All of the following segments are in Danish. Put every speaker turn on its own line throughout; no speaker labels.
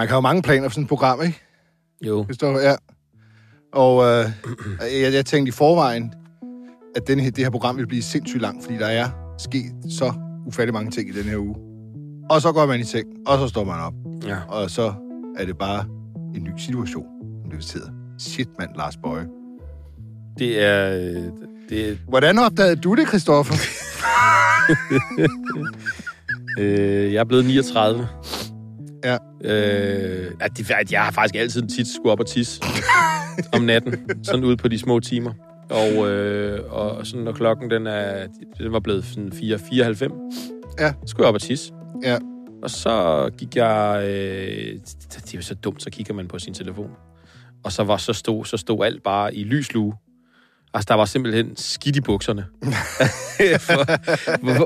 Man kan have mange planer for sådan et program, ikke?
Jo.
Christoffer, ja. Og øh, jeg, jeg tænkte i forvejen, at den her, det her program vil blive sindssygt langt, fordi der er sket så ufattelig mange ting i den her uge. Og så går man i seng, og så står man op.
Ja.
Og så er det bare en ny situation, som det hedder. Shit, mand, Lars Bøje.
Det er... øh, Det er
Hvordan opdagede du det, Christoffer?
øh, jeg er blevet 39.
Ja.
Øh, at det, at jeg har faktisk altid tit skulle op og tisse om natten, sådan ude på de små timer. Og, øh, og sådan, når klokken den, er, den var blevet sådan 4, 94,
Ja.
skulle jeg op og tisse.
Ja.
Og så gik jeg... Øh, det er jo så dumt, så kigger man på sin telefon. Og så var så stod, så stod alt bare i lyslue. Altså, der var simpelthen skidt i bukserne. For,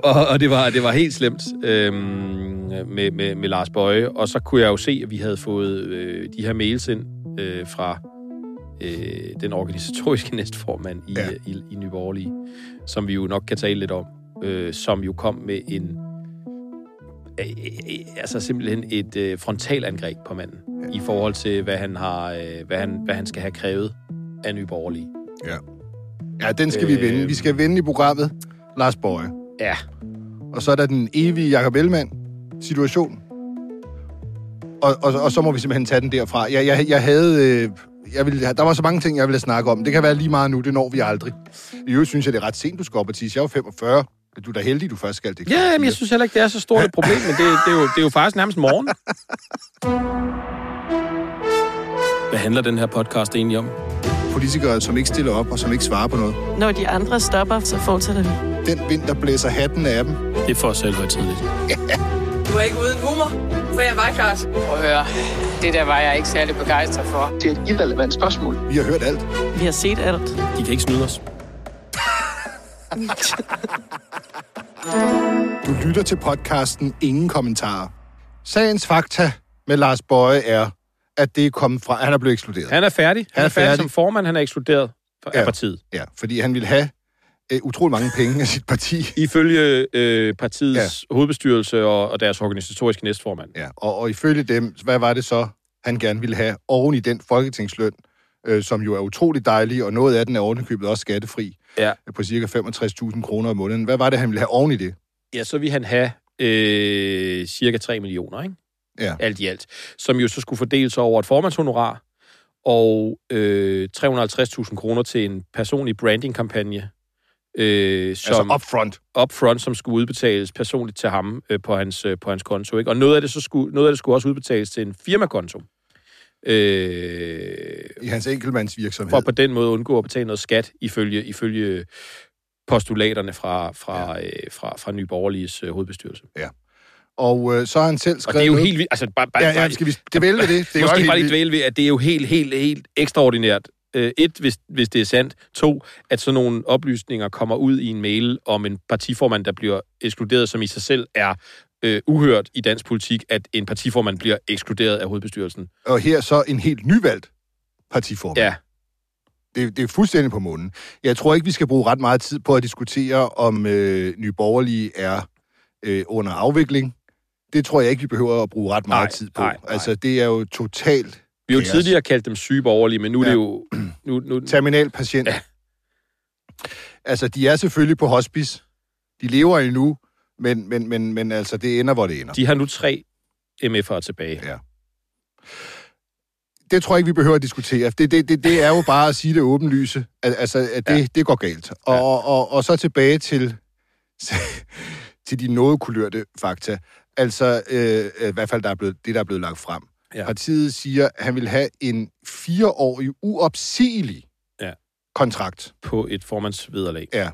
og, og det var, det var helt slemt øhm, med, med, med Lars Bøje. Og så kunne jeg jo se, at vi havde fået øh, de her mails ind øh, fra øh, den organisatoriske næstformand i,
Ja.
ja. i, i Nye Borgerlige, som vi jo nok kan tale lidt om, øh, som jo kom med en øh, øh, altså simpelthen et øh, frontalangreb på manden i forhold til, hvad han, har, øh, hvad han, hvad han skal have krævet af Nye Borgerlige.
Ja. Ja, den skal vi
Øh.
vende. Vi skal vende i programmet Lars Bøje.
Ja,
Og så er der den evige Jacob Ellemann situation. Og, og, og så må vi simpelthen tage den derfra. Jeg, jeg, jeg havde... Øh, jeg ville, der var så mange ting, jeg ville snakke om. Det kan være lige meget nu, det når vi aldrig. I øvrigt synes jeg, det er ret sent, du skal op og tisse. Jeg er jo 45. Du er da heldig, du først skal det.
ja men jeg synes heller ikke, det er så stort et problem, men det, det, er, jo, det er jo faktisk nærmest morgen. Hvad handler den her podcast egentlig om?
Politikere, som ikke stiller op og som ikke svarer på noget.
Når de andre stopper, så fortsætter vi.
Den vind, der blæser hatten af dem.
Det er os selv tidligt.
Du er ikke uden humor, for jeg var klart.
Prøv at høre, det der var jeg ikke særlig begejstret for.
Det er et irrelevant spørgsmål.
Vi har hørt alt.
Vi har set alt.
De kan ikke snyde os.
Du lytter til podcasten Ingen Kommentarer. Sagens fakta med Lars Bøje er, at det er kommet fra... Han er blevet ekskluderet.
Han er færdig. Han,
er
er færdig,
færdig.
som formand. Han er ekskluderet fra
ja.
partiet.
Ja, fordi han ville have øh, utrolig mange penge af sit parti.
Ifølge øh, partiets ja. hovedbestyrelse og, og deres organisatoriske næstformand.
Ja, og, og ifølge dem, hvad var det så, han gerne ville have oven i den folketingsløn, øh, som jo er utrolig dejlig, og noget af den er ovenikøbet også skattefri,
Ja.
øh, på cirka 65.000 kroner om måneden. Hvad var det, han ville have oven i det?
Ja, så vil han have øh, cirka 3 millioner, ikke?
Ja.
Alt i alt. Som jo så skulle fordeles over et formandshonorar og øh, 350.000 kroner til en personlig brandingkampagne, øh, som
Altså upfront.
upfront, som skulle udbetales personligt til ham øh, på, hans, øh, på hans konto. Ikke? Og noget af, det så skulle, noget af det skulle også udbetales til en firmakonto. Øh,
I hans enkeltmandsvirksomhed.
for på den måde undgå at betale noget skat ifølge, ifølge postulaterne fra, fra, ja. øh, fra, fra Nye Borgerliges øh, hovedbestyrelse.
Og øh, så har han selv
Og
skrevet...
det er jo
noget-
helt vildt. Altså, bare, bare,
Ja, ja, skal vi det vælge det? Det er jo
måske
helt
bare lige dvæle ved, at det er jo helt, helt, helt ekstraordinært. Øh, et, hvis, hvis det er sandt. To, at sådan nogle oplysninger kommer ud i en mail om en partiformand, der bliver ekskluderet, som i sig selv er øh, uhørt i dansk politik, at en partiformand bliver ekskluderet af hovedbestyrelsen.
Og her så en helt nyvalgt partiformand.
Ja,
Det, det er fuldstændig på munden. Jeg tror ikke, vi skal bruge ret meget tid på at diskutere, om øh, Nye Borgerlige er øh, under afvikling. Det tror jeg ikke, vi behøver at bruge ret meget
Nej,
tid på.
nej, nej.
Altså, det er jo totalt
vi har jo tidligere kaldt dem syge borgerlige, men nu er
Ja.
det jo... Nu, nu,
terminalpatient.
Ja.
Altså, de er selvfølgelig på hospice. De lever endnu, men, men, men, men altså, det ender, hvor det ender.
de har nu tre MF'ere tilbage.
Ja. Det tror jeg ikke, vi behøver at diskutere. Det, det, det, det er jo bare at sige det åbenlyse. Al- Altså, at det, ja. det går galt. Og,
Ja.
og, og, og så tilbage til, til de noget kulørte fakta. Altså, øh, i hvert fald der er blevet, det, der er blevet lagt frem.
Ja.
Partiet siger, at han vil have en fireårig uopsigelig
Ja.
kontrakt.
På et formandsvederlag.
Ja.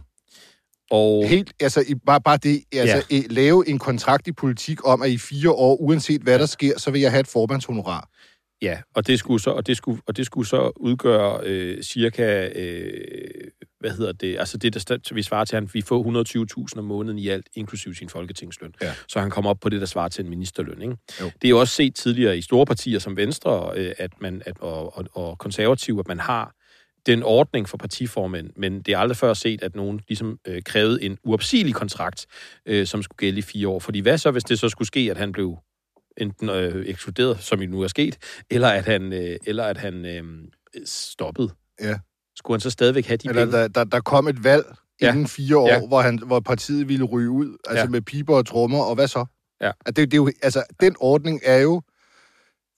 Og
Helt, altså, i, bare, bare det, altså, ja. lave en kontrakt i politik om, at i fire år, uanset hvad der sker, så vil jeg have et formandshonorar.
Ja, og det skulle så, og det skulle, og det skulle så udgøre øh, cirka, øh, hvad hedder det, altså det, der vi svarer til, at han vi får 120.000 om måneden i alt, inklusiv sin folketingsløn.
Ja.
Så han kommer op på det, der svarer til en ministerløn. Ikke?
Jo.
Det er jo også set tidligere i store partier som Venstre øh, at man, at, og, og, og konservative, at man har den ordning for partiformænd, men det er aldrig før set, at nogen ligesom øh, krævede en uopsigelig kontrakt, øh, som skulle gælde i fire år. Fordi hvad så, hvis det så skulle ske, at han blev enten øh, ekskluderet, som nu er sket, eller at han, øh, eller at han øh, stoppede.
Ja.
Skulle han så stadigvæk have de
Eller
penge?
der, der, der kom et valg
Ja.
inden fire år,
Ja.
hvor, han, hvor partiet ville ryge ud, altså
Ja.
med piber og trommer, og hvad så?
Ja.
At det, det er jo, altså, den ordning er jo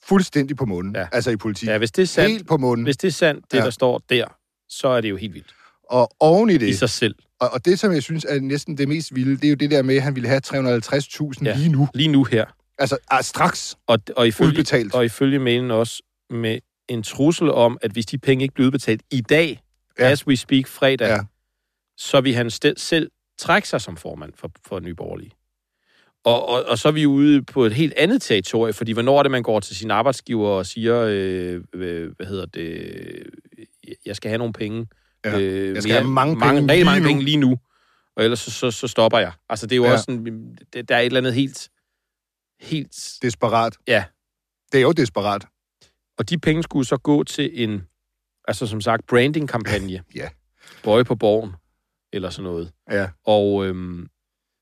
fuldstændig på munden,
Ja.
altså i politik.
Ja, hvis det er sandt,
Helt på munden.
hvis det er sandt, det
Ja.
der står der, så er det jo helt vildt
Og oven i
i
det,
sig selv.
og, og det, som jeg synes er næsten det mest vilde, det er jo det der med, at han ville have 350.000
Ja.
lige nu.
Lige nu her.
Altså ah, straks
Og, og, ifølge,
udbetalt.
og ifølge mailen også med en trussel om, at hvis de penge ikke bliver udbetalt i dag,
Ja.
as we speak fredag,
Ja.
så vil han sted, selv trække sig som formand for, for Nye Borgerlige. Og, og, og så er vi ude på et helt andet territorie, fordi hvornår er det, man går til sin arbejdsgiver og siger, øh, øh, hvad hedder det, jeg skal have nogle penge.
Ja.
Øh,
Jeg skal have mange penge
mange, rigtig
lige
mange
nu.
penge lige nu. Og ellers så, så, så stopper jeg. Altså, det er jo
Ja.
også sådan, der er et eller andet helt, helt,
desperat.
ja,
Det er jo desperat.
Og de penge skulle så gå til en, altså som sagt, branding-kampagne.
Ja.
Bøje på borgen, eller sådan noget.
Ja.
Og, øhm,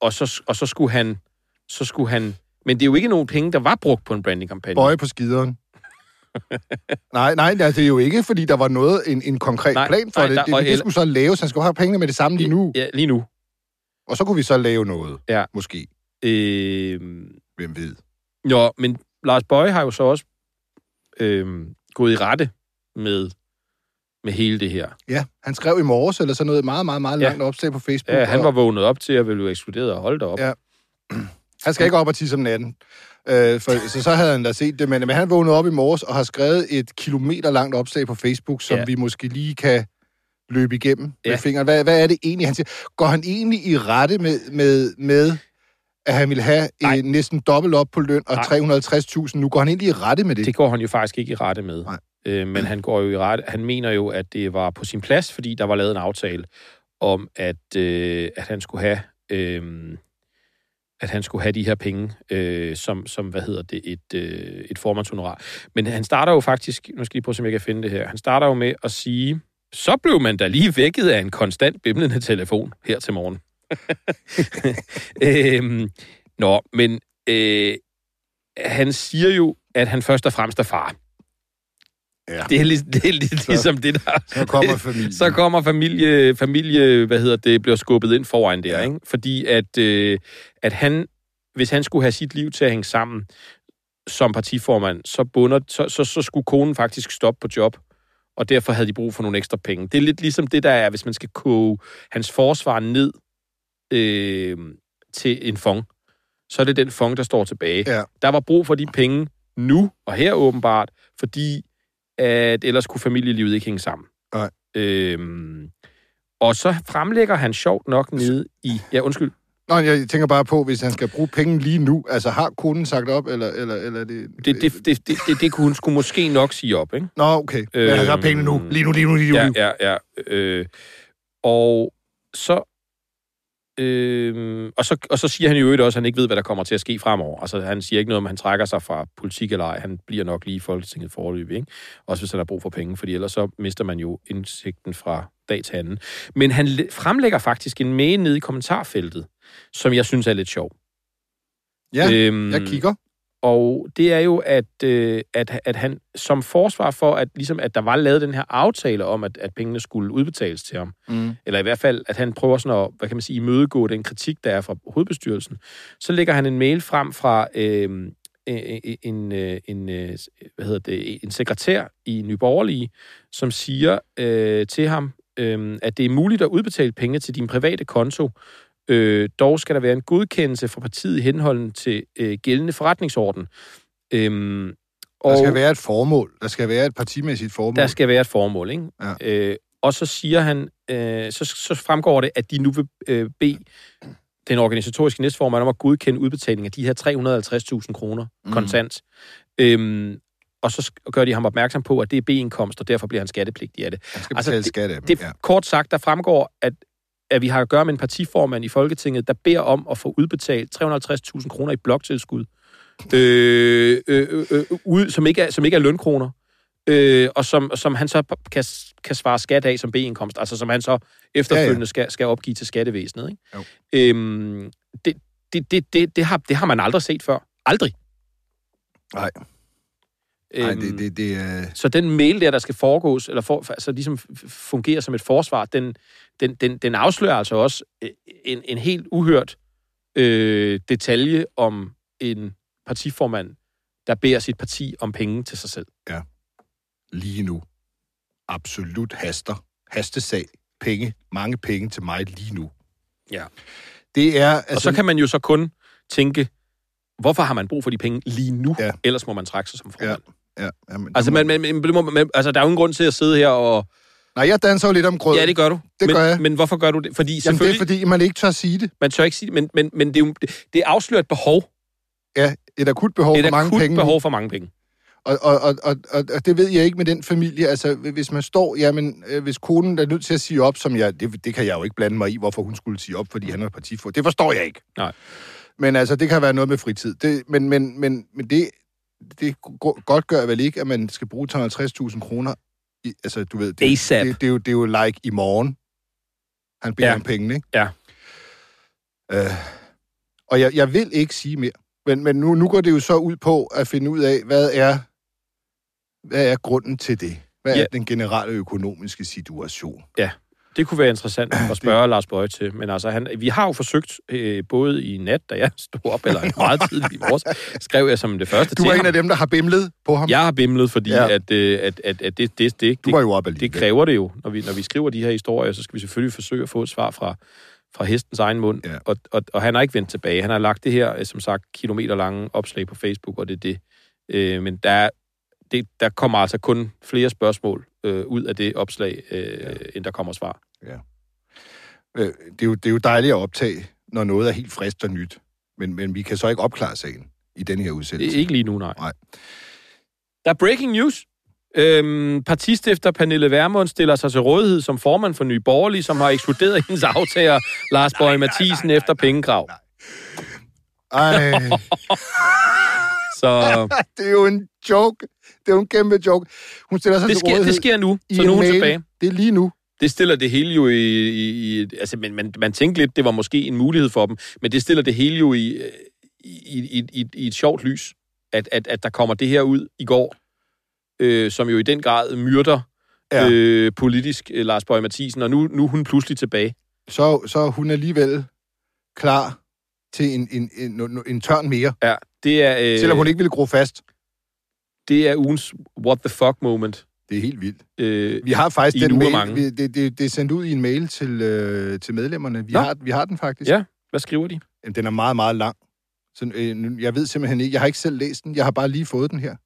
og, så, og så skulle han, så skulle han, men det er jo ikke nogen penge, der var brugt på en branding-kampagne.
Bøje på skideren. nej, nej, det er jo ikke, fordi der var noget, en, en konkret
Nej,
plan for
nej,
det.
der-
Det, det
el-
skulle så laves. Han skulle have pengene med det samme lige nu.
Ja, lige nu.
Og så kunne vi så lave noget.
Ja.
Måske.
Øhm,
Hvem ved?
jo, men Lars Bøje har jo så også øhm, gået i rette med, med hele det her.
Ja, han skrev i morges, eller sådan noget meget, meget, meget
Ja.
langt opslag på Facebook.
Ja, han
og
var vågnet op til at blive ekskluderet og holdt op.
Ja. Han skal ikke op og tisse om natten. Øh, for, så så havde han da set det, men, men han vågnede op i morges og har skrevet et kilometer langt opslag på Facebook, som
Ja.
vi måske lige kan løbe igennem ja. med fingeren. Hvad, hvad er det egentlig, han siger? Går han egentlig i rette med, med, med at han vil have
Nej.
en, næsten dobbelt op på løn og
Nej.
350.000? Nu går han egentlig i rette med det.
Det går han jo faktisk ikke i rette med.
Nej.
Øh, men han går jo i rette. Han mener jo, at det var på sin plads, fordi der var lavet en aftale om, at, øh, at han skulle have... Øh, at han skulle have de her penge, øh, som, som, hvad hedder det, et, øh, et formandshonorar. Men han starter jo faktisk, nu skal jeg lige prøve, om jeg kan finde det her, han starter jo med at sige, så blev man da lige vækket af en konstant bimlende telefon her til morgen. øhm, nå, men øh, han siger jo, at han først og fremmest er far.
Ja.
Det er, lig, det er lig, ligesom det, der...
Så kommer familien.
Så kommer familie, familie, hvad hedder det, bliver skubbet ind foran der,
ja.
ikke? Fordi at, øh, at han, hvis han skulle have sit liv til at hænge sammen som partiformand, så, bunder, så, så, så skulle konen faktisk stoppe på job, og derfor havde de brug for nogle ekstra penge. Det er lidt ligesom det, der er, hvis man skal koge hans forsvar ned øh, til en fond, så er det den fond, der står tilbage.
Ja.
Der var brug for de penge nu og her åbenbart, fordi at ellers kunne familielivet ikke hænge sammen.
Nej.
Øhm, og så fremlægger han sjovt nok nede i... Ja, undskyld.
Nå, jeg tænker bare på, hvis han skal bruge penge lige nu, altså har konen sagt op, eller, eller, eller er det...
Det, det, det, det, det, det kunne hun skulle måske nok sige op, ikke?
Nå, okay. Men han har
Øhm,
pengene nu. Lige nu, lige nu, lige nu.
Ja, ja, ja. Øh, og så... Øh, og, så, og så siger han jo øvrigt også, at han ikke ved, hvad der kommer til at ske fremover. Altså, han siger ikke noget om, han trækker sig fra politik eller ej. Han bliver nok lige i Folketinget forløbig, ikke? Også hvis han har brug for penge, fordi ellers så mister man jo indsigten fra dag til anden. Men han fremlægger faktisk en mail nede i kommentarfeltet, som jeg synes er lidt sjov.
Ja,
øhm,
jeg kigger.
Og det er jo, at, øh, at, at han som forsvar for, at, ligesom, at der var lavet den her aftale om, at, at pengene skulle udbetales til ham,
Mm.
eller i hvert fald, at han prøver sådan at, hvad kan man sige, imødegå den kritik, der er fra hovedbestyrelsen, så lægger han en mail frem fra øh, en, en, en, øh, hvad hedder det, en sekretær i Nyborgerlige, som siger øh, til ham, øh, at det er muligt at udbetale penge til din private konto, Øh, dog skal der være en godkendelse fra partiet i henholden til øh, gældende forretningsorden. Øhm, og
Der skal være et formål. Der skal være et partimæssigt formål.
der skal være et formål, ikke?
Ja.
Øh, og så siger han, øh, så, så fremgår det, at de nu vil øh, bede den organisatoriske næstformand om at godkende udbetaling af de her 350.000 kroner
Mm.
kontant. Øhm, og så gør de ham opmærksom på, at det er B-indkomst, og derfor bliver han skattepligtig af det.
Han skal
altså,
betale
det-
skat af dem.
Det
ja.
kort sagt, der fremgår, at, at vi har at gøre med en partiformand i Folketinget, der beder om at få udbetalt 350.000 kroner i bloktilskud, øh, øh, øh, øh, ud, som, ikke er, som ikke er lønkroner, øh, og som, som han så kan, kan svare skat af som B-indkomst, altså som han så efterfølgende
Ja, ja.
Skal, skal opgive til skattevæsenet. Ikke? Øhm, det, det, det, det, det, har, det har man aldrig set før. Aldrig.
Nej, nej
Øhm,
det, det, det er...
Så den mail der, der skal foregås, eller for, altså ligesom f- fungere som et forsvar, den, den, den, den afslører altså også øh, en, en helt uhørt øh, detalje om en partiformand, der beder sit parti om penge til sig selv.
lige nu. Absolut haster. Hastesag. Penge. Mange penge til mig lige nu.
Ja.
Det er...
Altså, og så kan man jo så kun tænke, hvorfor har man brug for de penge lige nu?
Ja.
Ellers må man trække sig som formand.
Ja, jamen,
Altså, man, man, man, man, altså, der er jo ingen grund til at sidde her og...
Nej, jeg danser jo lidt om grød.
Ja, det gør du.
Det
men,
gør jeg.
Men hvorfor gør du det? Fordi
Jamen, det er fordi, man ikke tør sige det.
Man tør ikke sige det, men, men, men det, er jo, det, afslører et behov.
Ja, et akut behov
Et
for mange
akut
penge. nu.
behov for mange penge.
Og, og, og, og, og, og det ved jeg ikke med den familie. Altså, hvis man står, jamen, øh, hvis konen er nødt til at sige op, som jeg, det, det kan jeg jo ikke blande mig i, hvorfor hun skulle sige op, fordi han er partifor. Det forstår jeg ikke.
Nej.
Men altså, det kan være noget med fritid. Det, men, men, men, men det, det go- godt gør vel ikke, at man skal bruge 250.000 kroner. I, altså, du ved, det,
ASAP.
Det, det, er jo, det er jo like i morgen. Han beder
Ja.
ja. om pengene, ikke?
Ja.
Øh, og jeg, jeg vil ikke sige mere. Men, men nu, nu går det jo så ud på at finde ud af, hvad er, hvad er grunden til det? Hvad
Ja.
er den generelle økonomiske situation?
Det kunne være interessant at spørge Lars Bøje til. Men altså, han, vi har jo forsøgt, øh, både i nat, da jeg stod op, eller meget tidligt i morges, skrev jeg som det første
Du
til
var
ham.
en af dem, der har bimlet på ham.
Jeg har bimlet, fordi
Ja.
at, øh, at, at, at det, det, det,
Du
det,
var jo alligevel.
det kræver det jo. Når vi, når vi skriver de her historier, så skal vi selvfølgelig forsøge at få et svar fra, fra hestens egen mund.
Ja.
Og, og, og han har ikke vendt tilbage. Han har lagt det her, øh, som sagt, kilometer lange opslag på Facebook, og det er det. Øh, men der, er- det, der kommer altså kun flere spørgsmål øh, ud af det opslag, øh, ja. end der kommer svar.
Øh, det, er jo, det er jo dejligt at optage, når noget er helt frisk og nyt. Men, men vi kan så ikke opklare sagen i denne her udsendelse.
Ikke lige nu, nej.
Nej.
Der er breaking news. Øhm, partistifter Pernille Vermund stiller sig til rådighed som formand for Nye Borgerlige, som har ekskluderet hendes aftager Lars Bøje Mathisen efter pengekrav.
Ej,
Så
det er jo en joke. Det er jo en kæmpe joke. Hun stiller sig
det
til
sker,
rådighed
det sker nu, så nu er hun
mail.
tilbage.
Det er lige nu.
Det stiller det hele jo i... i, i altså, men man, man tænkte lidt, det var måske en mulighed for dem, men det stiller det hele jo i, øh, i, i, i, i et sjovt lys, at, at, at der kommer det her ud i går, øh, som jo i den grad myrder
Ja.
øh, politisk øh, Lars Bøje Mathisen, og nu, nu er hun pludselig tilbage.
Så, så er hun alligevel klar til en, en, en, en, en tørn mere,
Ja, det er, øh,
selvom hun ikke ville gro fast.
det er ugens what the fuck moment.
Det er helt vildt.
Øh,
Vi har faktisk den mail.
mange.
Vi, det, det, det er sendt ud i en mail til, øh, til medlemmerne. Vi
Nå.
har, vi har den faktisk.
Ja. hvad skriver de?
Jamen, Den er meget, meget lang. Så, øh, jeg ved simpelthen ikke, jeg har ikke selv læst den, jeg har bare lige fået den her.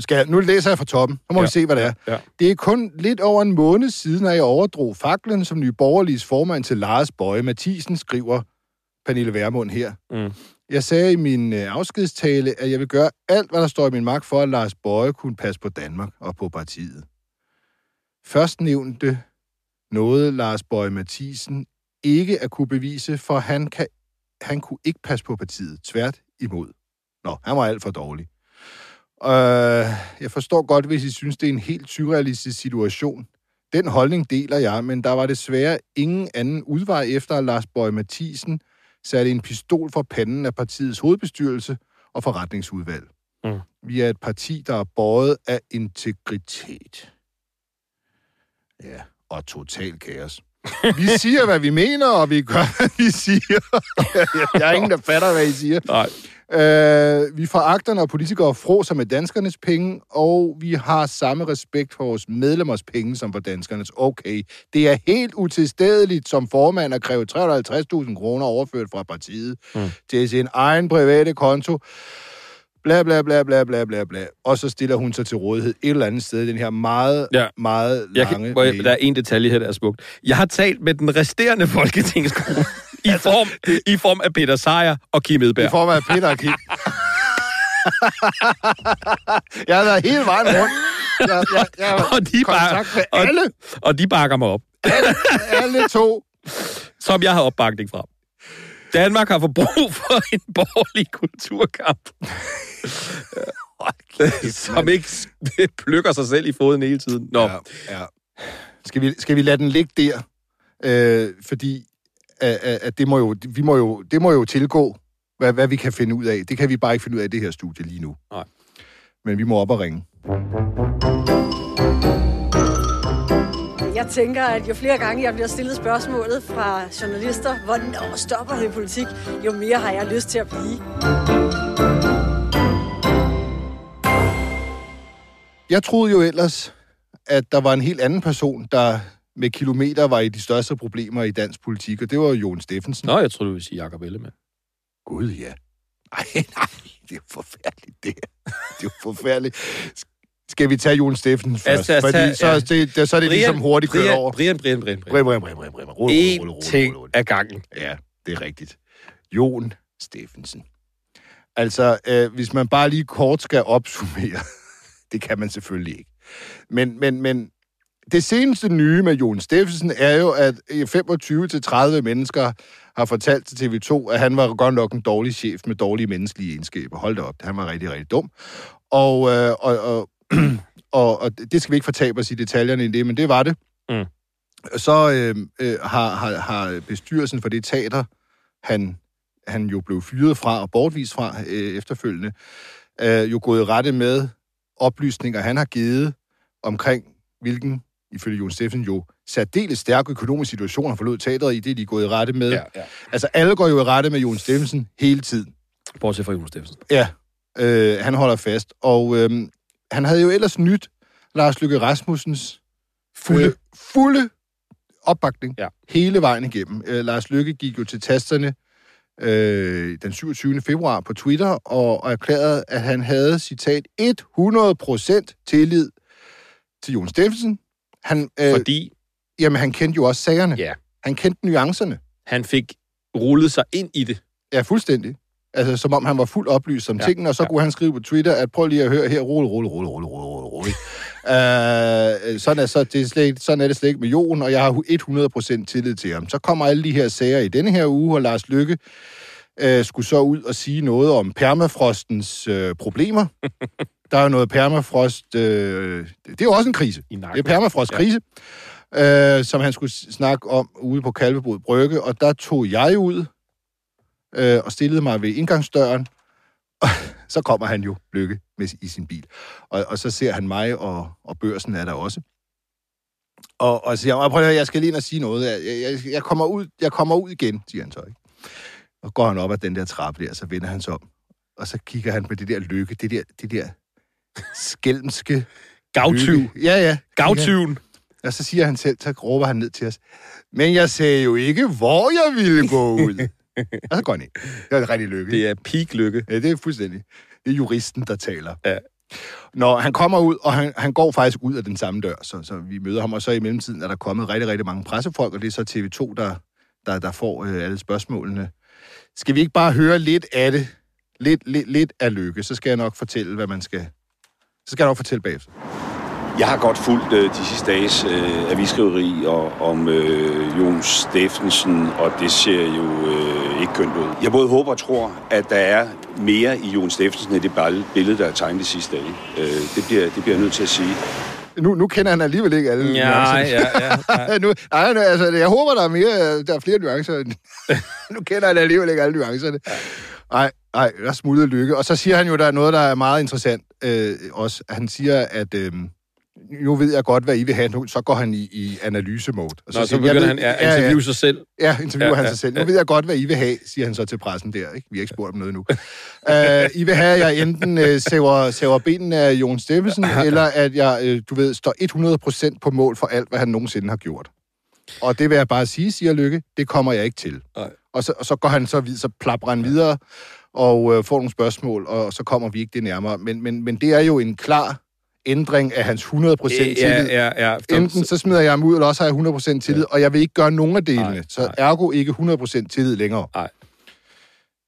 Skal jeg, nu læser jeg fra toppen, så må ja. Vi se, hvad det er.
Ja.
Det er kun lidt over en måned siden, at jeg overdrog faklen som ny borgerliges formand til Lars Bøje Mathisen, skriver Pernille Vermund her.
Mm.
Jeg sagde i min øh, afskedstale, at jeg vil gøre alt, hvad der står i min magt for, at Lars Bøje kunne passe på Danmark og på partiet. Først nævnte noget Lars Bøje Mathisen ikke at kunne bevise, for han, kan, han kunne ikke passe på partiet. Tvært imod. Nå, han var alt for dårlig. Øh, jeg forstår godt, hvis I synes, det er en helt surrealistisk situation. Den holdning deler jeg, men der var desværre ingen anden udvej efter, at Lars Bøje Mathisen satte en pistol for panden af partiets hovedbestyrelse og forretningsudvalg.
Mm.
Vi er et parti, der er båret af integritet. Ja, og total kaos. Vi siger, hvad vi mener, og vi gør, hvad vi siger. Jeg er ingen, der fatter, hvad I siger.
Nej.
Øh, vi foragter, når politikere fråser med danskernes penge, og vi har samme respekt for vores medlemmers penge som for danskernes. Okay, det er helt utilstedeligt som formand at kræve 350.000 kroner overført fra partiet mm. til sin egen private konto. Bla, bla, bla, bla, bla, bla, bla. Og så stiller hun sig til rådighed et eller andet sted i den her meget,
Ja.
meget lange
kan, jeg,
mail.
der er en detalje her, der er smukt. Jeg har talt med den resterende folketingsgruppe i, form, i form af Peter Sejer og Kim
I
Edberg.
form af Peter og Kim. jeg har været hele vejen rundt. Jeg, jeg, jeg
Og de,
med
og,
alle,
og de bakker mig op,
alle to.
som jeg har opbakning fra. Danmark har fået brug for en borgerlig kulturkamp, som ikke plukker sig selv i foden hele tiden. Nå,
Ja, ja. Skal, vi, skal vi lade den ligge der? Øh, fordi at, at at det, må jo, vi må jo, det må jo tilgå hvad, hvad vi kan finde ud af. Det kan vi bare ikke finde ud af i det her studie lige nu.
Nej.
Men vi må op og ringe.
Jeg tænker, at jo flere gange jeg bliver stillet spørgsmålet fra journalister, hvornår stopper det i politik, jo mere har jeg lyst til at blive.
Jeg troede jo ellers, at der var en helt anden person, der med kilometer var i de største problemer i dansk politik, og det var Jon Steffensen.
Nå, jeg tror du ville sige Jacob Ellemann.
Gud, ja. Nej, nej, det er jo forfærdeligt, det her. Det er forfærdeligt. Skal vi tage Jon Steffensen først?
Altså, altså,
Fordi så,
ja.
det, det, så er det ligesom hurtigt kørt
Brian,
over.
Brian, Brian, Brian, Brian.
Brim, brim, brim, brim. Rulle, rulle, rulle,
En
rulle,
ting
rulle.
af gangen.
Ja, det er rigtigt. Jon Steffensen. Altså, øh, hvis man bare lige kort skal opsummere, det kan man selvfølgelig ikke. Men, men, men det seneste nye med Jon Steffensen er jo, at 25-30 mennesker har fortalt til TV2, at han var godt nok en dårlig chef med dårlige menneskelige egenskaber. Hold da op, han var rigtig, rigtig dum. Og, øh, og, og, og, og det skal vi ikke fortabe os i detaljerne i det, men det var det.
Mm.
Så øh, øh, har, har, har bestyrelsen for det teater, han, han jo blev fyret fra og bortvist fra øh, efterfølgende, øh, jo gået rette med oplysninger, han har givet omkring, hvilken, ifølge Jon Steffen, jo særdeles stærk økonomisk situation han forlod teateret i, det er de gået i rette med.
Ja, ja.
Altså, alle går jo i rette med Jon Steffensen hele tiden.
Bortset fra Jon Steffensen.
Ja, øh, han holder fast. Og øh, han havde jo ellers nyt Lars Lykke Rasmussens fulde, øh, fulde opbakning
Ja.
hele vejen igennem. Øh, Lars Lykke gik jo til tasterne øh, den 27. februar på Twitter og, og erklærede, at han havde, citat, 100% tillid til Jon Steffensen. Han, øh,
Fordi
Jamen, han kendte jo også sagerne.
Ja.
Han kendte nuancerne.
han fik rullet sig ind i det.
Ja, fuldstændig. Altså, som om han var fuldt oplyst om
Ja,
tingene, og så
ja.
kunne han skrive på Twitter, at prøv lige at høre her, rulle, rulle, rulle, rulle, rulle, rulle, rulle. uh, sådan, er, så, det er slet, sådan er det slet ikke med Jon, og jeg har 100% tillid til ham. Så kommer alle de her sager i denne her uge, og Lars Lykke uh, skulle så ud og sige noget om permafrostens uh, problemer. Der er jo noget permafrost, uh, det er jo også en krise.
I nakken.
Det er permafrostkrise, ja. øh, som han skulle snakke om ude på Kalvebrud Brygge, og der tog jeg ud øh, og stillede mig ved indgangsdøren, og så kommer han jo lykke med, i sin bil. Og, og så ser han mig, og, og børsen er der også. Og, og så siger prøv at høre, jeg skal lige ind og sige noget. Jeg, jeg, jeg, kommer ud, jeg kommer ud igen, siger han så, ikke? Og går han op ad den der trappe der, så vender han sig om. Og så kigger han på det der lykke, det der, det der skælmske
Gavtyv.
Ja, ja.
Gavtyven.
Og så siger han selv, så råber han ned til os. Men jeg sagde jo ikke, hvor jeg ville gå ud. og så går han ind. Det er rigtig lykke.
Det er peak lykke.
Ja, det er fuldstændig. Det er juristen, der taler.
Ja.
Når han kommer ud, og han, han går faktisk ud af den samme dør, så, så vi møder ham, og så i mellemtiden er der kommet rigtig, rigtig mange pressefolk, og det er så TV2, der, der, der får øh, alle spørgsmålene. Skal vi ikke bare høre lidt af det? Lidt, lidt, lidt af lykke, så skal jeg nok fortælle, hvad man skal... Så skal jeg nok fortælle bagefter.
Jeg har godt fulgt øh, de sidste dages øh, aviskriveri og, om øh, Jon Steffensen, og det ser jo øh, ikke kønt ud. Jeg både håber og tror, at der er mere i Jon Steffensen end det billede, der er tegnet de sidste dage. Øh, det, bliver, det bliver jeg nødt til at sige.
Nu, nu kender han alligevel ikke alle
Ja,
nuancerne.
ja, ja. ja.
nu, nej, nu, altså, jeg håber, der er, mere, der er flere nuancer. nu kender han alligevel ikke alle nuancerne. Nej, nej, der smuldrer lykke. Og så siger han jo, der er noget, der er meget interessant øh, også. Han siger, at øh, nu ved jeg godt, hvad I vil have. Nu, så går han i, i analyse-mode. Og
Nå, så
siger han, jeg
begynder
ved-
han at interviewe sig selv.
Ja, interviewer
Ja,
ja, han
ja,
sig selv.
ja.
Nu ved jeg godt, hvad I vil have, siger han så til pressen der. Ikke? Vi har ikke spurgt om noget nu. uh, I vil have, at jeg enten uh, sæver, sæver benene af Jon Steffensen, eller at jeg, uh, du ved, står 100% på mål for alt, hvad han nogensinde har gjort. Og det vil jeg bare sige, siger Lykke, det kommer jeg ikke til.
Nej.
Og så, og så går han så, vid- så plapper han videre og uh, får nogle spørgsmål, og så kommer vi ikke det nærmere. Men, men, men det er jo en klar ændring af hans 100% tillid.
Ja, ja, ja.
Enten så smider jeg ham ud, eller også har jeg 100% tillid, og jeg vil ikke gøre nogen af delene.
Nej,
så
nej.
ergo ikke 100% tillid længere.
Nej.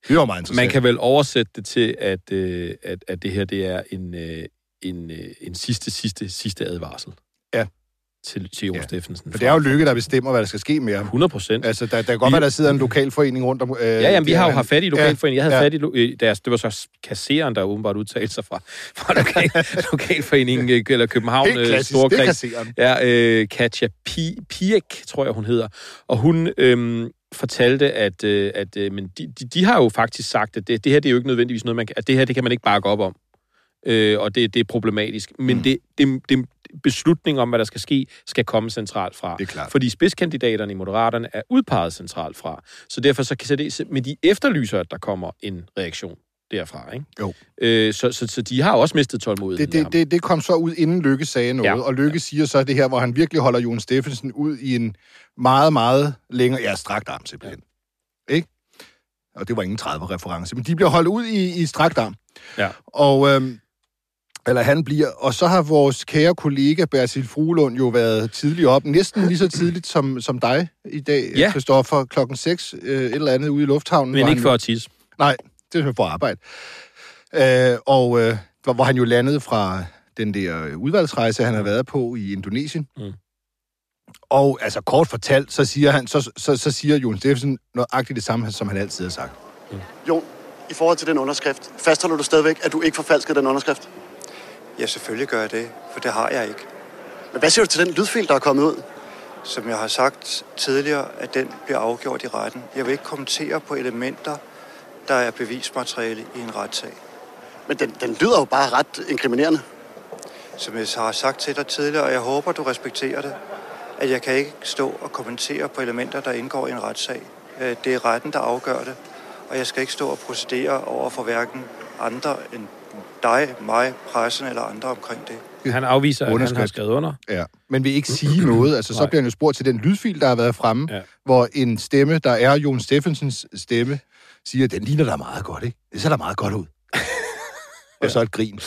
Det var meget interessant.
Man kan vel oversætte det til, at, øh, at, at det her det er en, øh, en, øh, en sidste, sidste, sidste advarsel. Til, til Jon
Ja.
Steffensen.
For det er jo Lykke, der bestemmer, hvad der skal ske med ham.
100 procent.
Altså, der, der kan godt
Vi-
være, der sidder en lokalforening rundt om... Øh,
Ja, jamen, vi har jo haft fat i lokalforeningen. Jeg havde
ja.
fat i øh, deres, det var så kasseren, der åbenbart udtalte sig fra, fra lokal, lokalforeningen, øh, eller København
Helt
øh, Storkreds. Ja, øh, Katja Pi- Piek, tror jeg, hun hedder. Og hun, øhm, fortalte, at, øh, at øh, men de, de, de har jo faktisk sagt, at det, det her det er jo ikke nødvendigvis noget, man kan, at det her det kan man ikke bakke op om. Øh, og det, det er problematisk. Men mm. det, det, det, beslutning om, hvad der skal ske, skal komme centralt fra.
Det er klart.
Fordi spidskandidaterne i Moderaterne er udpeget centralt fra. Så derfor så kan det, med de efterlyser, at der kommer en reaktion derfra. Ikke?
Jo.
Øh, så, så, så de har også mistet tålmodigheden.
Det, det, det, det kom så ud, inden Lykke sagde noget, ja. og Lykke ja. siger så det her, hvor han virkelig holder Jon Steffensen ud i en meget, meget længere... Ja, strakt arm simpelthen. Ja. Ikke? Og det var ingen 30-reference, men de bliver holdt ud i, i strakt arm.
Ja.
Og... Øhm, eller han bliver, og så har vores kære kollega Bertil Fruelund jo været tidligt op, næsten lige så tidligt som, som dig i dag,
Ja.
Christoffer, klokken 6, øh, et eller andet ude i lufthavnen.
Men ikke for at tisse.
Nej, det er for arbejde. Øh, og øh, hvor, hvor han jo landede fra den der udvalgsrejse, han har været på i Indonesien.
Mm.
Og altså kort fortalt, så siger han, så, så, så siger Jon Steffensen nøjagtigt det samme, som han altid har sagt.
Jon, i forhold til den underskrift, fastholder du stadigvæk, at du ikke forfalskede den underskrift?
Ja, selvfølgelig gør jeg det, for det har jeg ikke.
Men hvad siger du til den lydfil, der er kommet ud?
Som jeg har sagt tidligere, at den bliver afgjort i retten. Jeg vil ikke kommentere på elementer, der er bevismateriale i en retssag.
Men den, den lyder jo bare ret inkriminerende.
Som jeg har sagt til dig tidligere, og jeg håber, du respekterer det, at jeg kan ikke stå og kommentere på elementer, der indgår i en retssag. Øh, Det er retten, der afgør det, og jeg skal ikke stå og procedere over for hverken andre end dig, mig, pressen eller andre omkring det.
Han afviser, at han har skrevet under.
Ja. Men vil ikke sige noget. Altså, så bliver han jo spurgt til den lydfil, der har været fremme,
Ja.
ja. hvor en stemme, der er Jon Steffensens stemme, siger, den ligner da meget godt, ikke? Det ser da meget godt ud. og så et grin.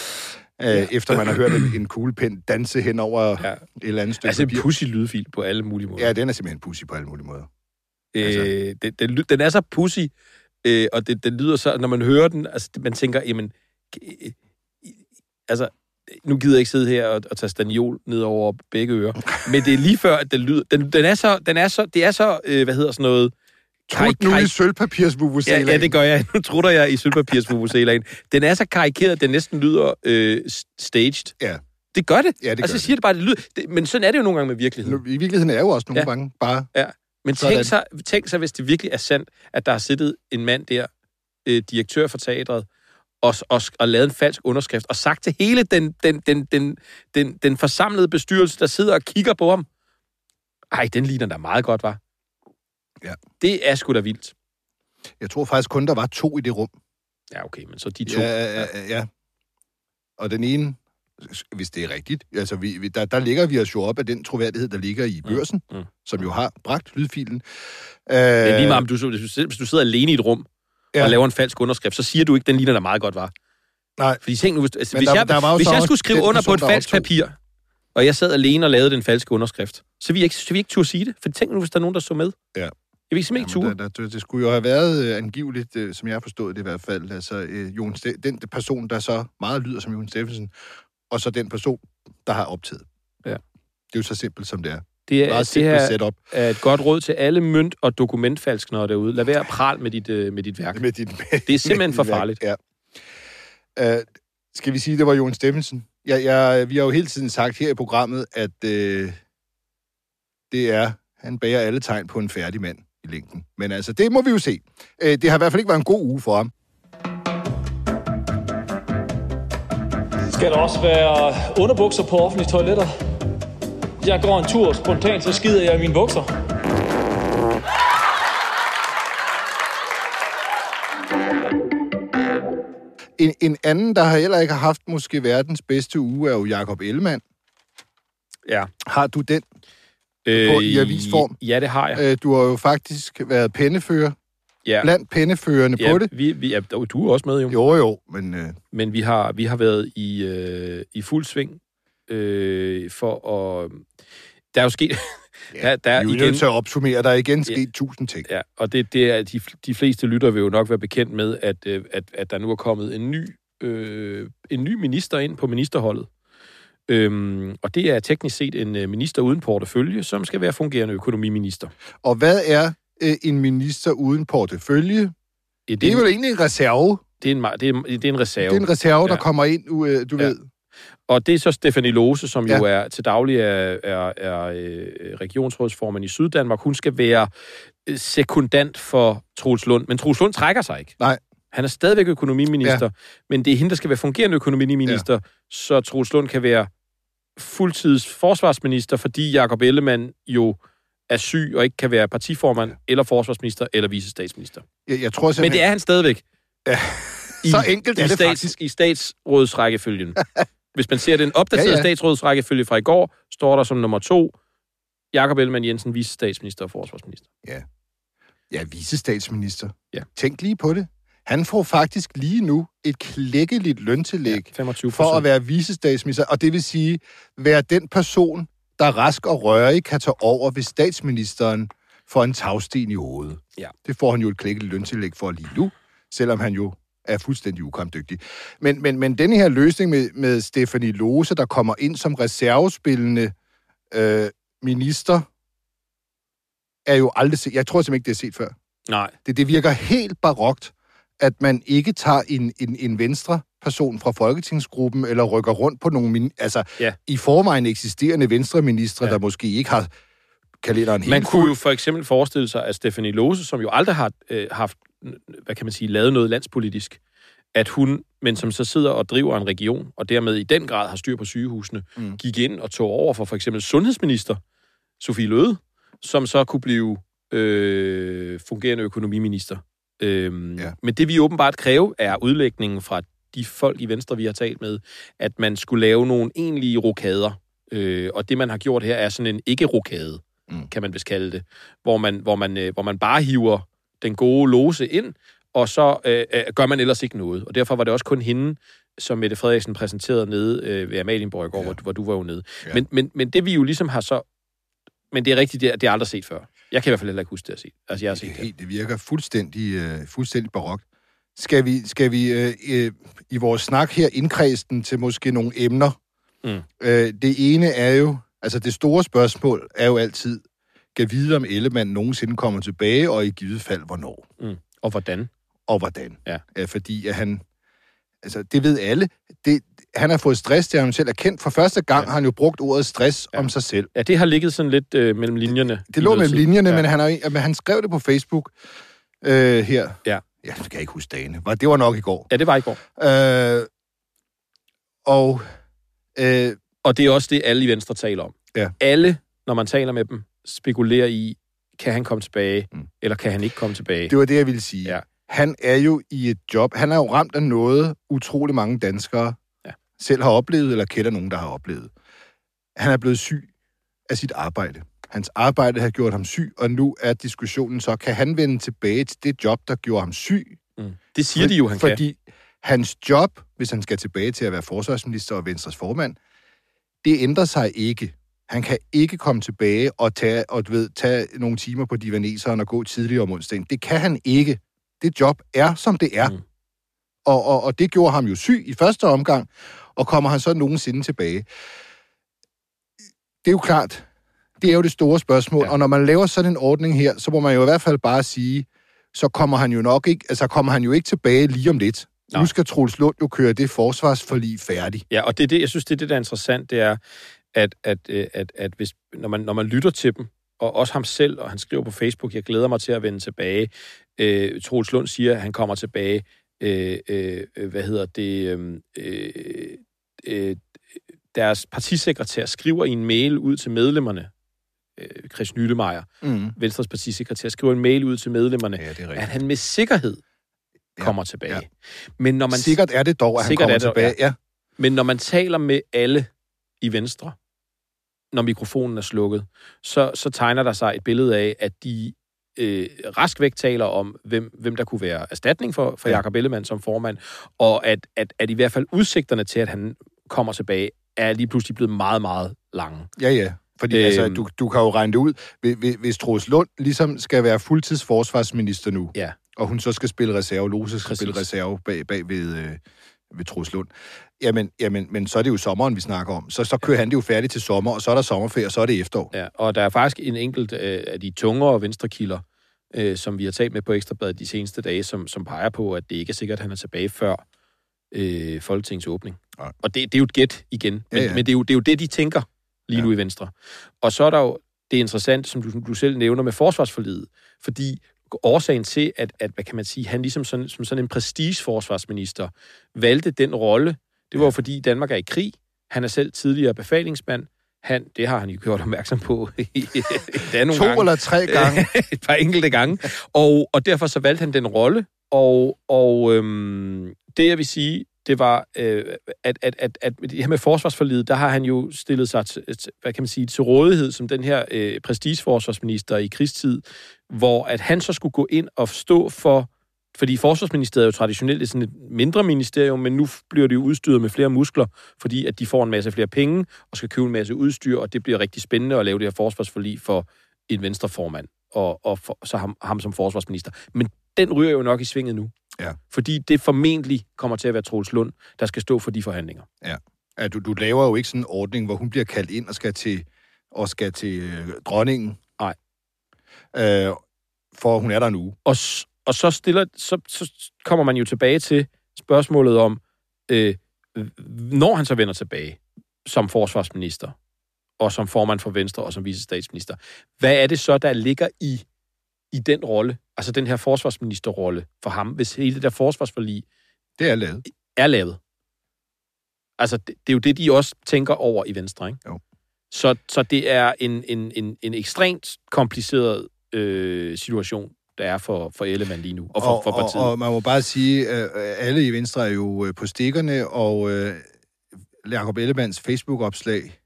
Øh, efter man har hørt en, en kuglepen danse hen over
Ja.
ja. et eller andet stykke
Altså en pussy lydfil på alle mulige måder.
Ja, den er simpelthen pussy på alle mulige måder.
Øh, den, den, ly- den er så pussy, øh, og det, den lyder så, når man hører den, altså man tænker, jamen, altså, nu gider jeg ikke sidde her og, og tage staniol ned over begge ører, men det er lige før, at den lyder, den, den er så, den er så, det er så, øh, hvad hedder sådan noget,
Trut nu i sølvpapirsvuvuzelaen.
Ja, ja, det gør jeg. Nu trutter jeg i sølvpapirsvuvuzelaen. Den er så karikeret, at den næsten lyder øh, staged.
Ja.
Det gør det.
Ja, det gør
altså,
det.
siger det bare, det lyder, det, men sådan er det jo nogle gange med virkeligheden.
I virkeligheden er jo også nogle
Ja.
ja. gange bare...
Ja. Men
Sådan.
tænk så, tænk så, hvis det virkelig er sandt, at der har siddet en mand der, øh, direktør for teatret, og, og, og lavet en falsk underskrift, og sagt til hele den, den, den, den, den, den forsamlede bestyrelse, der sidder og kigger på ham, ej, den ligner da meget godt, var.
Ja.
Det er sgu da vildt.
Jeg tror faktisk kun, der var to i det rum.
Ja, okay, men så de to.
Ja, ja, ja, ja. Og den ene, hvis det er rigtigt, altså vi, vi, der, der ligger vi os jo op af den troværdighed, der ligger i børsen,
mm.
mm. som jo har bragt lydfilen.
Det er lige
Øh,
meget, om du, hvis du sidder alene i et rum ja. Og laver en falsk underskrift, så siger du ikke, den ligner der meget godt var.
Nej.
Fordi tænk nu, hvis, altså,
Men
hvis,
der-
jeg,
der
hvis jeg skulle skrive under på
person,
et
der
falsk papir, og jeg sad alene og lavede den falske underskrift, så jeg ikke, så jeg ikke turde sige det. For tænk nu, hvis der er nogen, der så med.
Ja.
Jeg vil simpelthen ikke
Jamen,
ture.
der, der, det, det skulle jo have været øh, angiveligt, øh, som jeg har forstået det i hvert fald, altså øh, Jon Ste- den person, der så meget lyder som Jon Steffensen, og så den person, der har optaget.
Ja.
Det er jo så simpelt, som det er.
Det er,
Meget
det her
setup.
er et godt råd til alle mønt- og dokumentfalsknere derude. Lad være at prale med dit, øh, med dit værk.
Med dit, med,
Det er simpelthen for
værk.
farligt.
Ja. Uh, skal vi sige, det var Jon Steffensen? Ja, jeg, vi har jo hele tiden sagt her i programmet, at uh, det er, han bærer alle tegn på en færdig mand i længden. Men altså, det må vi jo se. Uh, det har i hvert fald ikke været en god uge for ham.
Skal der også være underbukser på offentlige toiletter? Jeg går en tur spontant, så skider jeg i mine bukser.
En, en anden, der har heller ikke har haft måske verdens bedste uge, er jo Jakob Ellemann.
Ja.
Har du den?
Øh,
På- i avisform?
Ja, det har jeg.
Uh, du har jo faktisk været pennefører,
Ja.
blandt penneførende
ja,
på det.
Vi, vi, ja, du er også med, jo.
Jo, jo, men... Uh,
Men vi har, vi har været i, øh, i fuld sving øh, for at... Der er jo sket... der, der er
vi er
igen,
nødt til at opsummere. Der er igen
Ja.
sket tusind ting.
Ja, og det, det er, de, de fleste lytter vil jo nok være bekendt med, at, øh, at, at der nu er kommet en ny, øh, en ny minister ind på ministerholdet. Øhm, og det er teknisk set en øh, minister uden portefølje, som skal være fungerende økonomiminister.
Og hvad er øh, en minister uden portefølje?
Det,
Det er vel egentlig en reserve.
det, er en, det, er, det er en reserve.
Det er en reserve, der
Ja.
kommer ind, øh, du
Ja.
ved.
Og det er så Stefanie Lose, som jo
Ja.
er til daglig er, er, er øh, regionsrådsformand i Syddanmark. Hun skal være øh, sekundant for Troels Lund. Men Troels Lund trækker sig ikke.
Nej.
Han er stadigvæk økonomiminister, ja. men det er hende, der skal være fungerende økonomiminister, ja. så Troels Lund kan være fuldtids forsvarsminister, fordi Jakob Ellemann jo er syg og ikke kan være partiformand, ja. eller forsvarsminister, eller vicestatsminister.
Jeg, jeg tror
Men
simpelthen...
det er han stadigvæk.
Ja.
I,
Så enkelt
i
er det
stats,
faktisk.
I statsrådsrækkefølgen. Hvis man ser den opdaterede
Ja,
ja,
ja.
ja. statsrådsrækkefølge fra i går, står der som nummer to, Jakob Ellemann Jensen, vicestatsminister og forsvarsminister.
Ja, vicestatsminister.
Ja.
Tænk lige på det. Han får faktisk lige nu et klækkeligt løntillæg
25
for at være vicestatsminister, og det vil sige, være den person, der rask og rørig kan tage over, hvis statsministeren får en tagsten i hovedet.
Ja.
Det får han jo et klækkeligt løntillæg for lige nu, selvom han jo er fuldstændig ukampdygtig. Men, men, men denne her løsning med, med Stefanie Lose, der kommer ind som reservespillende øh, minister, er jo aldrig set. Jeg tror simpelthen ikke, det er set før.
Nej.
Det, det virker helt barokt, at man ikke tager en, en, en venstre person fra folketingsgruppen, eller rykker rundt på nogle, min, altså
Ja.
i forvejen eksisterende venstreministre,
Ja.
der måske ikke har kalenderen helt
Man kunne jo for eksempel forestille sig, at Stefanie Lose, som jo aldrig har øh, haft, hvad kan man sige, lavet noget landspolitisk, at hun, men som så sidder og driver en region, og dermed i den grad har styr på sygehusene, mm. gik ind og tog over for for eksempel sundhedsminister Sofie Løde, som så kunne blive øh, fungerende økonomiminister. Øhm,
Ja.
Men det vi åbenbart kræve, er udlægningen fra de folk i Venstre, vi har talt med, at man skulle lave nogle egentlige rokader. Øh, og det, man har gjort her, er sådan en ikke-rokade,
mm.
kan man vist kalde det, hvor man, hvor, man, øh, hvor man bare hiver den gode lose ind, og så øh, øh, gør man ellers ikke noget. Og derfor var det også kun hende, som Mette Frederiksen præsenterede nede øh, ved Amalienborg i går,
Ja.
hvor, hvor du var jo nede.
Ja.
Men, men, men det vi jo ligesom har så... Men det er rigtigt, det er, det er aldrig set før. Jeg kan i hvert fald heller ikke huske det at se. Altså, jeg har
Det,
set det.
helt, det virker fuldstændig, øh, fuldstændig barokt. Skal vi, skal vi øh, øh, i vores snak her indkredse den til måske nogle emner?
Mm.
Øh, det ene er jo, altså det store spørgsmål er jo altid, kan vide, om Ellemann nogensinde kommer tilbage, og i givet fald, hvornår
Mm. Og hvordan?
og hvordan.
Ja.
Øh, fordi at han, altså det ved alle, det, han har fået stress, det har han selv erkendt. For første gang ja. har han jo brugt ordet stress ja.
Ja.
om sig selv.
Ja, det har ligget sådan lidt øh, mellem linjerne.
Det
i
lå mellem linjerne, ja.
Ja.
men han, har, men han skrev det på Facebook øh, her.
Ja.
Ja, det kan jeg ikke huske dagene. Var- Det var nok i går.
Ja, det var i går.
Øh, og øh,
Og det er også det, alle i Venstre taler om.
Ja.
Alle, når man taler med dem, spekulerer i, kan han komme tilbage,
Mm.
eller kan han ikke komme tilbage?
det var det, jeg ville sige.
Ja.
Han er jo i et job. Han er jo ramt af noget, utrolig mange danskere
Ja.
selv har oplevet, eller kender nogen, der har oplevet. Han er blevet syg af sit arbejde. Hans arbejde har gjort ham syg, og nu er diskussionen så, kan han vende tilbage til det job, der gjorde ham syg?
Mm. Det siger de jo, han kan.
Fordi hans job, hvis han skal tilbage til at være forsvarsminister og Venstres formand, det ændrer sig ikke. Han kan ikke komme tilbage og tage, og ved, tage nogle timer på divaneseren og gå tidligere om onsdagen. Det kan han ikke. Det job er, som det er. Mm. Og, og, og det gjorde ham jo syg i første omgang, og kommer han så nogensinde tilbage? Det er jo klart, det er jo det store spørgsmål. Ja. Og når man laver sådan en ordning her, så må man jo i hvert fald bare sige, så kommer han jo nok ikke, altså kommer han jo ikke tilbage lige om lidt. Nej. Nu skal Troels Lund jo køre det forsvarsforlig færdigt.
Ja, og det er det, jeg synes, det er det, der er interessant, det er, at, at, øh, at, at hvis, når, man, når man lytter til dem, og også ham selv, og han skriver på Facebook, jeg glæder mig til at vende tilbage. Øh, Troels Lund siger, at han kommer tilbage. Øh, øh, hvad hedder det? Øh, øh, øh, deres partisekretær skriver i en mail ud til medlemmerne, øh, Chris Nyttemeier,
Mm.
Venstres partisekretær, skriver en mail ud til medlemmerne,
Ja,
at han med sikkerhed
Ja,
kommer tilbage.
ja.
Men når man
Sikkert er det dog, at han kommer
er det,
tilbage. Ja.
Men når man taler med alle i Venstre, når mikrofonen er slukket, så, så tegner der sig et billede af, at de øh, rask væk taler om, hvem, hvem der kunne være erstatning for, for
Ja.
ja. Jakob Ellemann som formand, og at, at, at i hvert fald udsigterne til, at han kommer tilbage, er lige pludselig blevet meget, meget lange.
Ja, ja. Fordi øhm.
Øhm.
altså, du, du kan jo regne det ud. Hvis- Hvis, hvis Troels Lund ligesom skal være fuldtidsforsvarsminister nu,
Ja.
og hun så skal spille reserve, Lose skal
Præcis.
spille reserve bag, bag ved, øh, ved Troels Lund, jamen, jamen, men så er det jo sommeren, vi snakker om. Så, så kører han det jo færdigt til sommer, og så er der sommerferie, og så er det efterår.
Ja, og der er faktisk en enkelt øh, af de tungere venstrekilder, øh, som vi har talt med på Ekstrabladet de seneste dage, som, som peger på, at det ikke er sikkert, at han er tilbage før øh, Folketingets åbning.
Nej.
Og det, det er jo et gæt igen. Men,
Ja,
ja,
ja.
ja. men det, er jo, det er jo det, de tænker lige
Ja.
nu i Venstre. Og så er der jo det interessante, som du, som du selv nævner med forsvarsforlidet. Fordi årsagen til, at, at hvad kan man sige, han ligesom sådan, som sådan en prestigeforsvarsminister valgte den rolle, det var jo fordi Danmark er i krig. Han er selv tidligere befalingsmand. Han, det har han jo gjort opmærksom på i nogle
To
gange.
eller tre gange.
et par enkelte gange. Og, og derfor så valgte han den rolle, og, og øhm, det jeg vil sige, det var, øh, at, at, at, at det her med forsvarsforlidet, der har han jo stillet sig til, hvad kan man sige, til rådighed som den her øh, prestigeforsvarsminister i krigstid, hvor at han så skulle gå ind og stå for, fordi forsvarsministeriet er jo traditionelt et sådan et mindre ministerium, men nu bliver det jo udstyret med flere muskler, fordi at de får en masse flere penge og skal købe en masse udstyr, og det bliver rigtig spændende at lave det her forsvarsforlig for en venstreformand og, og for, så ham, ham som forsvarsminister. Men den ryger jo nok i svinget nu.
Ja.
Fordi det formentlig kommer til at være Troels Lund, der skal stå for de forhandlinger.
Ja, du, du laver jo ikke sådan en ordning, hvor hun bliver kaldt ind og skal til, og skal til øh, dronningen.
Nej.
Øh, for hun er der nu.
Og, og så, stiller, så, så kommer man jo tilbage til spørgsmålet om, øh, når han så vender tilbage som forsvarsminister, og som formand for Venstre, og som vicestatsminister, hvad er det så, der ligger i, i den rolle, altså den her forsvarsministerrolle for ham, hvis hele det der forsvarsforlig
Det er lavet.
er lavet? Altså, det, det er jo det, de også tænker over i Venstre, ikke?
Jo.
Så, så det er en, en, en, en ekstremt kompliceret øh, situation, der er for, for Ellemann lige nu, og for, for partiet.
Og, og man må bare sige, at alle i Venstre er jo øh, på stikkerne, og øh, Jacob Ellemanns Facebook-opslag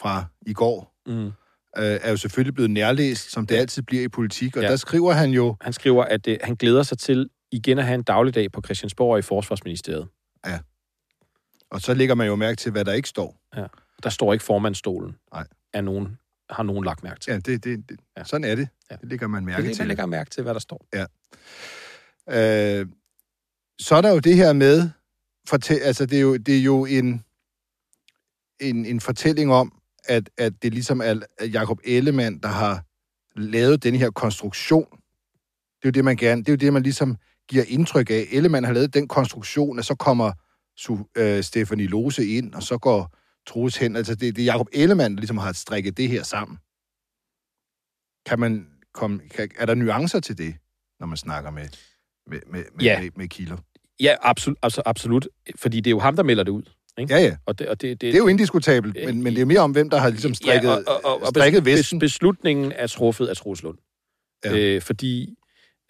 fra i går
mm.
Øh, er jo selvfølgelig blevet nærlæst, som det altid bliver i politik, og
Ja.
der skriver han jo,
Han skriver, at øh, han glæder sig til igen at have en dagligdag på Christiansborg og i Forsvarsministeriet.
og så lægger man jo mærke til, hvad der ikke står.
Der står ikke formandstolen.
Nej.
Er nogen, har nogen lagt mærke til.
Ja, det, det, det,
Ja.
sådan er det.
Ja.
Det lægger man
Det
mærke
lægger,
til.
man lægger mærke til, hvad der står.
Øh, så er der jo det her med, fortæl, altså det er jo, det er jo en, en, en fortælling om, at, at det ligesom er Jakob Ellemann, der har lavet den her konstruktion. Det er jo det, man gerne, det er jo det, man ligesom giver indtryk af. Ellemann har lavet den konstruktion, at så kommer Su, øh, Stefanie Lose ind, og så går Troels hen. Altså det, det er Jakob Ellemann, der ligesom har strikket det her sammen. Kan man komme, kan, er der nuancer til det, når man snakker med, med, med, med,
Ja.
med, med kilder?
Ja, absolut, altså, absolut. Fordi det er jo ham, der melder det ud. Ikke?
Ja, ja.
Og det, og det, det,
Det er jo indiskutabelt, men, men det er mere om, hvem der har ligesom strikket,
ja, og, og, og
strikket
bes-
vesten.
bes- beslutningen er truffet af Troels Lund.
Ja.
Øh, fordi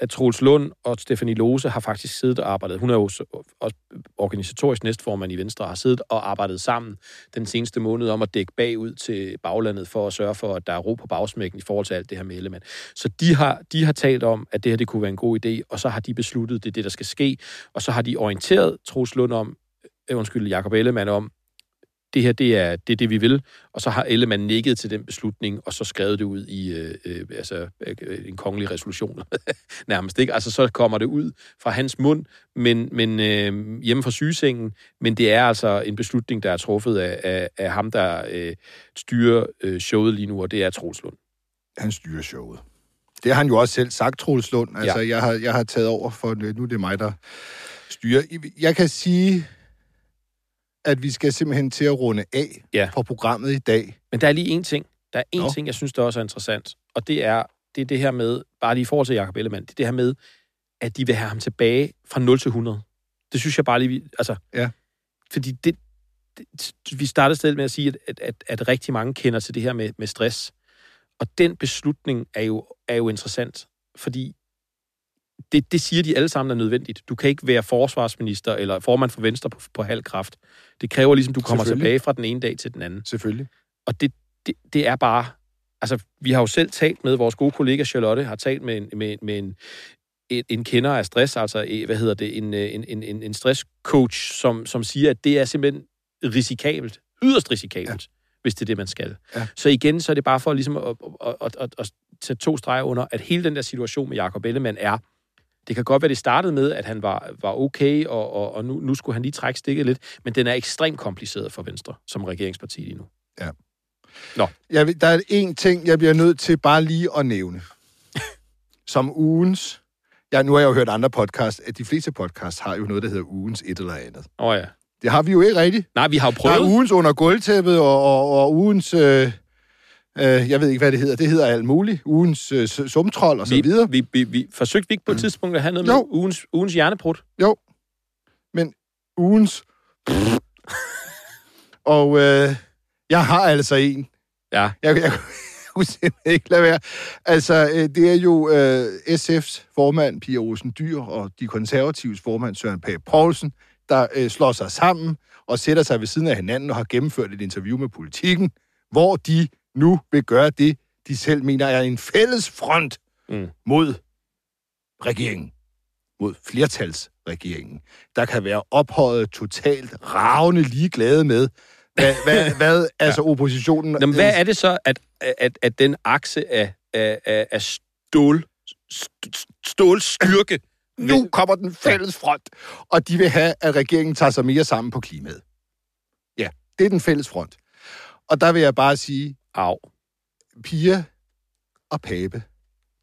at Troels Lund og Stefanie Lose har faktisk siddet og arbejdet. Hun er jo så- også organisatorisk næstformand i Venstre, og har siddet og arbejdet sammen den seneste måned om at dække bagud til baglandet for at sørge for, at der er ro på bagsmækken i forhold til alt det her med Ellemann. Så de har, de har talt om, at det her det kunne være en god idé, og så har de besluttet, det er det, der skal ske, og så har de orienteret Troels Lund om, øh, undskyld, Jacob Ellemann om, det her, det er, det er det, vi vil. Og så har Ellemann nikket til den beslutning, og så skrevet det ud i øh, øh, altså, øh, en kongelig resolution, nærmest. Ikke? Altså, så kommer det ud fra hans mund, men, men øh, hjemme fra sygesengen, men det er altså en beslutning, der er truffet af, af, af ham, der øh, styrer øh, showet lige nu, og det er Troels Lund.
Han styrer showet. Det har han jo også selv sagt, Troels Lund. Altså,
Ja.
jeg, har, jeg har taget over for, nu er det mig, der styrer. Jeg kan sige, at vi skal simpelthen til at runde af
Ja.
på programmet i dag.
Men der er lige en ting. Der er en
Nå.
ting, jeg synes, der også er interessant, og det er det, er det her med, bare lige i forhold til Jacob Ellemann, det er det her med, at de vil have ham tilbage fra 0 til 100. Det synes jeg bare lige, altså...
Ja.
Fordi det, det, vi startede stedet med at sige, at, at, at, at rigtig mange kender til det her med, med stress. Og den beslutning er jo, er jo interessant, fordi det, det siger de alle sammen er nødvendigt. Du kan ikke være forsvarsminister eller formand for Venstre på, på halv kraft. Det kræver ligesom, du kommer tilbage fra den ene dag til den anden.
Selvfølgelig.
Og det, det, det er bare... Altså, vi har jo selv talt med vores gode kollega Charlotte, har talt med en, med, med en, en, en kender af stress, altså, eh, hvad hedder det, en, en, en, en, en stresscoach, som, som siger, at det er simpelthen risikabelt, yderst risikabelt, ja. hvis det er det, man skal.
Ja.
Så igen, så er det bare for ligesom at, at, at, at, at tage to streger under, at hele den der situation med Jacob Ellemann er, det kan godt være, det startede med, at han var, var okay, og, og, og nu, nu skulle han lige trække stikket lidt, men den er ekstremt kompliceret for Venstre som regeringsparti lige nu.
Jeg, vil- der er en ting, jeg bliver nødt til bare lige at nævne. Som ugens... Ja, nu har jeg jo hørt andre podcasts, at de fleste podcasts har jo noget, der hedder ugens et eller andet.
Åh oh, ja.
Det har vi jo ikke rigtigt.
Nej, vi har jo
Der
prøvet.
er ugens under gulvtæppet, og, og, og ugens... Øh, øh, jeg ved ikke, hvad det hedder. Det hedder alt muligt. Ugens øh, sumtrol og så
vi,
videre.
Vi, vi, vi, forsøgte vi ikke på et tidspunkt at have noget med
Jo.
ugens, ugens hjerneprut?
Jo. Men ugens... og øh, jeg har altså en.
Ja.
Jeg, jeg kunne simpelthen ikke lade være. Altså, øh, det er jo øh, SF's formand, Pia Olsen Dyr, og de konservatives formand, Søren Pape Poulsen, der øh, slår sig sammen og sætter sig ved siden af hinanden og har gennemført et interview med politikken, hvor de nu vil gøre det, de selv mener er en fælles front
Mm.
mod regeringen, mod flertalsregeringen, der kan være ophøjet totalt ravne ligeglade med, hvad, hvad, hvad altså oppositionen...
Jamen, hvad er det så, at, at, at den akse af, af, af, af stål, st- stålstyrke...
Nu kommer den fælles front, og de vil have, at regeringen tager sig mere sammen på klimaet. Ja, det er den fælles front. Og der vil jeg bare sige,
Au.
Pia og Pape,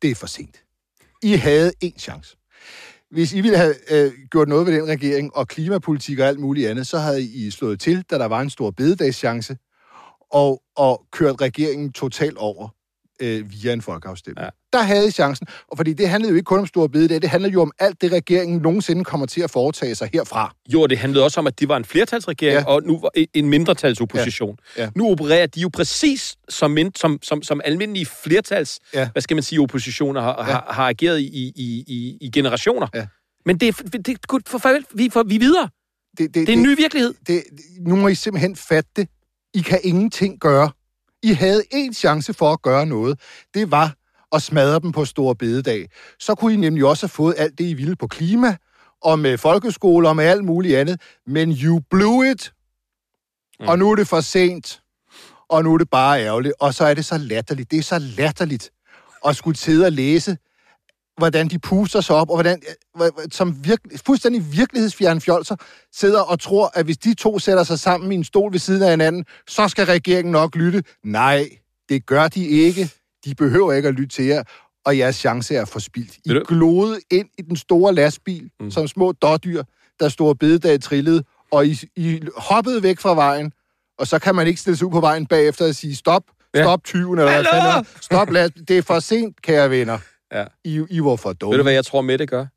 det er for sent. I havde en chance. Hvis I ville have øh, gjort noget ved den regering, og klimapolitik og alt muligt andet, så havde I slået til, da der var en stor bededagschance, og, og kørt regeringen totalt over øh, via en folkeafstemning. Ja. Der havde I chancen, og fordi det handlede jo ikke kun om store bededag, det handler jo om alt det, regeringen nogensinde kommer til at foretage sig herfra.
Jo, det handlede også om, at det var en flertalsregering, ja. og nu var en mindretalsopposition.
Ja. Ja.
Nu opererer de jo præcis som, som, som, som almindelige flertals,
Ja.
hvad skal man sige, oppositioner har, ja. har, har ageret i, i, i, i generationer.
Ja.
Men det, det, det for, for, vi, for, vi er videre.
Det,
Det er en ny virkelighed.
det, nu må I simpelthen fatte det. I kan ingenting gøre. I havde én chance for at gøre noget. Det var at smadre dem på Store Bededag. Så kunne I nemlig også have fået alt det, I ville på klima, og med folkeskoler og med alt muligt andet. Men you blew it. Mm. Og nu er det for sent. Og nu er det bare ærgerligt. Og så er det så latterligt. Det er så latterligt at skulle sidde og læse, hvordan de puster sig op, og hvordan, øh, som virke, fuldstændig virkelighedsfjerne fjolser, sidder og tror, at hvis de to sætter sig sammen i en stol ved siden af hinanden, så skal regeringen nok lytte. Nej, det gør de ikke. De behøver ikke at lytte til jer, og jeres chance er forspildt. I glodede ind i den store lastbil, mm. som små dårdyr, der store bededag trillede, og I, I hoppede væk fra vejen, og så kan man ikke stille sig ud på vejen bagefter og sige, stop,
Ja.
stop 20, eller hvad fanden. Stop lastbil. Det er for sent, kære venner.
Ja.
I, I var for dumme.
Ved du, hvad jeg tror, Mette gør?
Nej.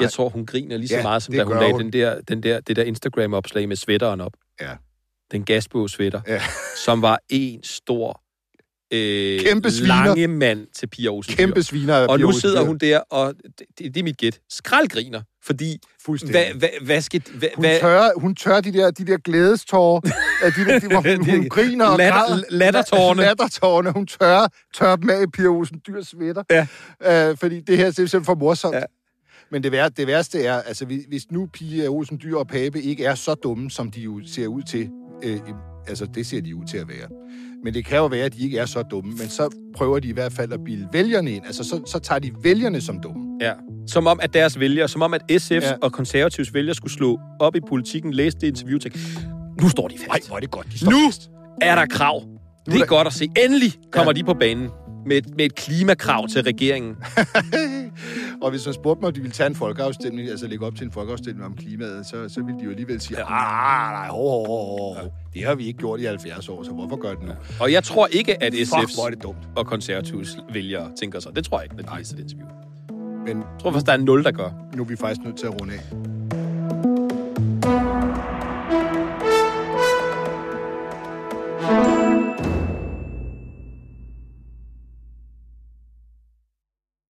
Jeg tror, hun griner lige så
Ja,
meget, som
det
da hun
gør
lagde
hun.
den der, den der, det der Instagram-opslag med sweateren op.
Ja.
Den gasbog-sweater,
Ja.
som var en stor, øh,
Kæmpe sviner.
lange mand til Pia Olsen.
Kæmpe sviner
Og nu sidder hun der, og det, det er mit gæt, skraldgriner, fordi hvad, hvad, hvad skal... Hvad,
Hun tør, hun tør de der, de der glædestårer, de der, de, hvor hun, hun griner og
Latter-
græder.
lattertårerne.
Lattertårerne. Hun tør, tør dem af i Pia Olsen Dyrs sweater.
Ja.
Øh, fordi det her er simpelthen for morsomt.
Ja.
Men det, vær, det værste er, altså hvis nu Pia Olsen Dyr og Pape ikke er så dumme, som de jo ser ud til, øh, altså det ser de ud til at være. Men det kan jo være, at de ikke er så dumme, men så prøver de i hvert fald at bilde vælgerne ind. Altså så, så tager de vælgerne som dumme.
Ja. Som om, at deres vælgere, som om, at SF's ja. Og konservativs vælgere skulle slå op i politikken, læse det interview og tænke, nu står de fast.
Nej, hvor er det godt, de står
Nu
fast.
er der krav. Det er
der-
godt at se. Endelig kommer
Ja.
de på banen med, et- med et klimakrav til regeringen.
Og hvis man spurgte mig, om de ville tage en folkeafstemning, altså lægge op til en folkeafstemning om klimaet, så, så ville de jo alligevel sige, ah, nej, ho, ho, ho, ho. Det har vi ikke gjort i 70 år, så hvorfor gør det nu?
Og jeg tror ikke, at
Fuck, hvor er det dumt.
og konservativs vælgere tænker sig. Det tror jeg ikke, når de læser det interview.
Men
Jeg tror faktisk, der er nul, der gør.
nu er vi faktisk nødt til at runde af.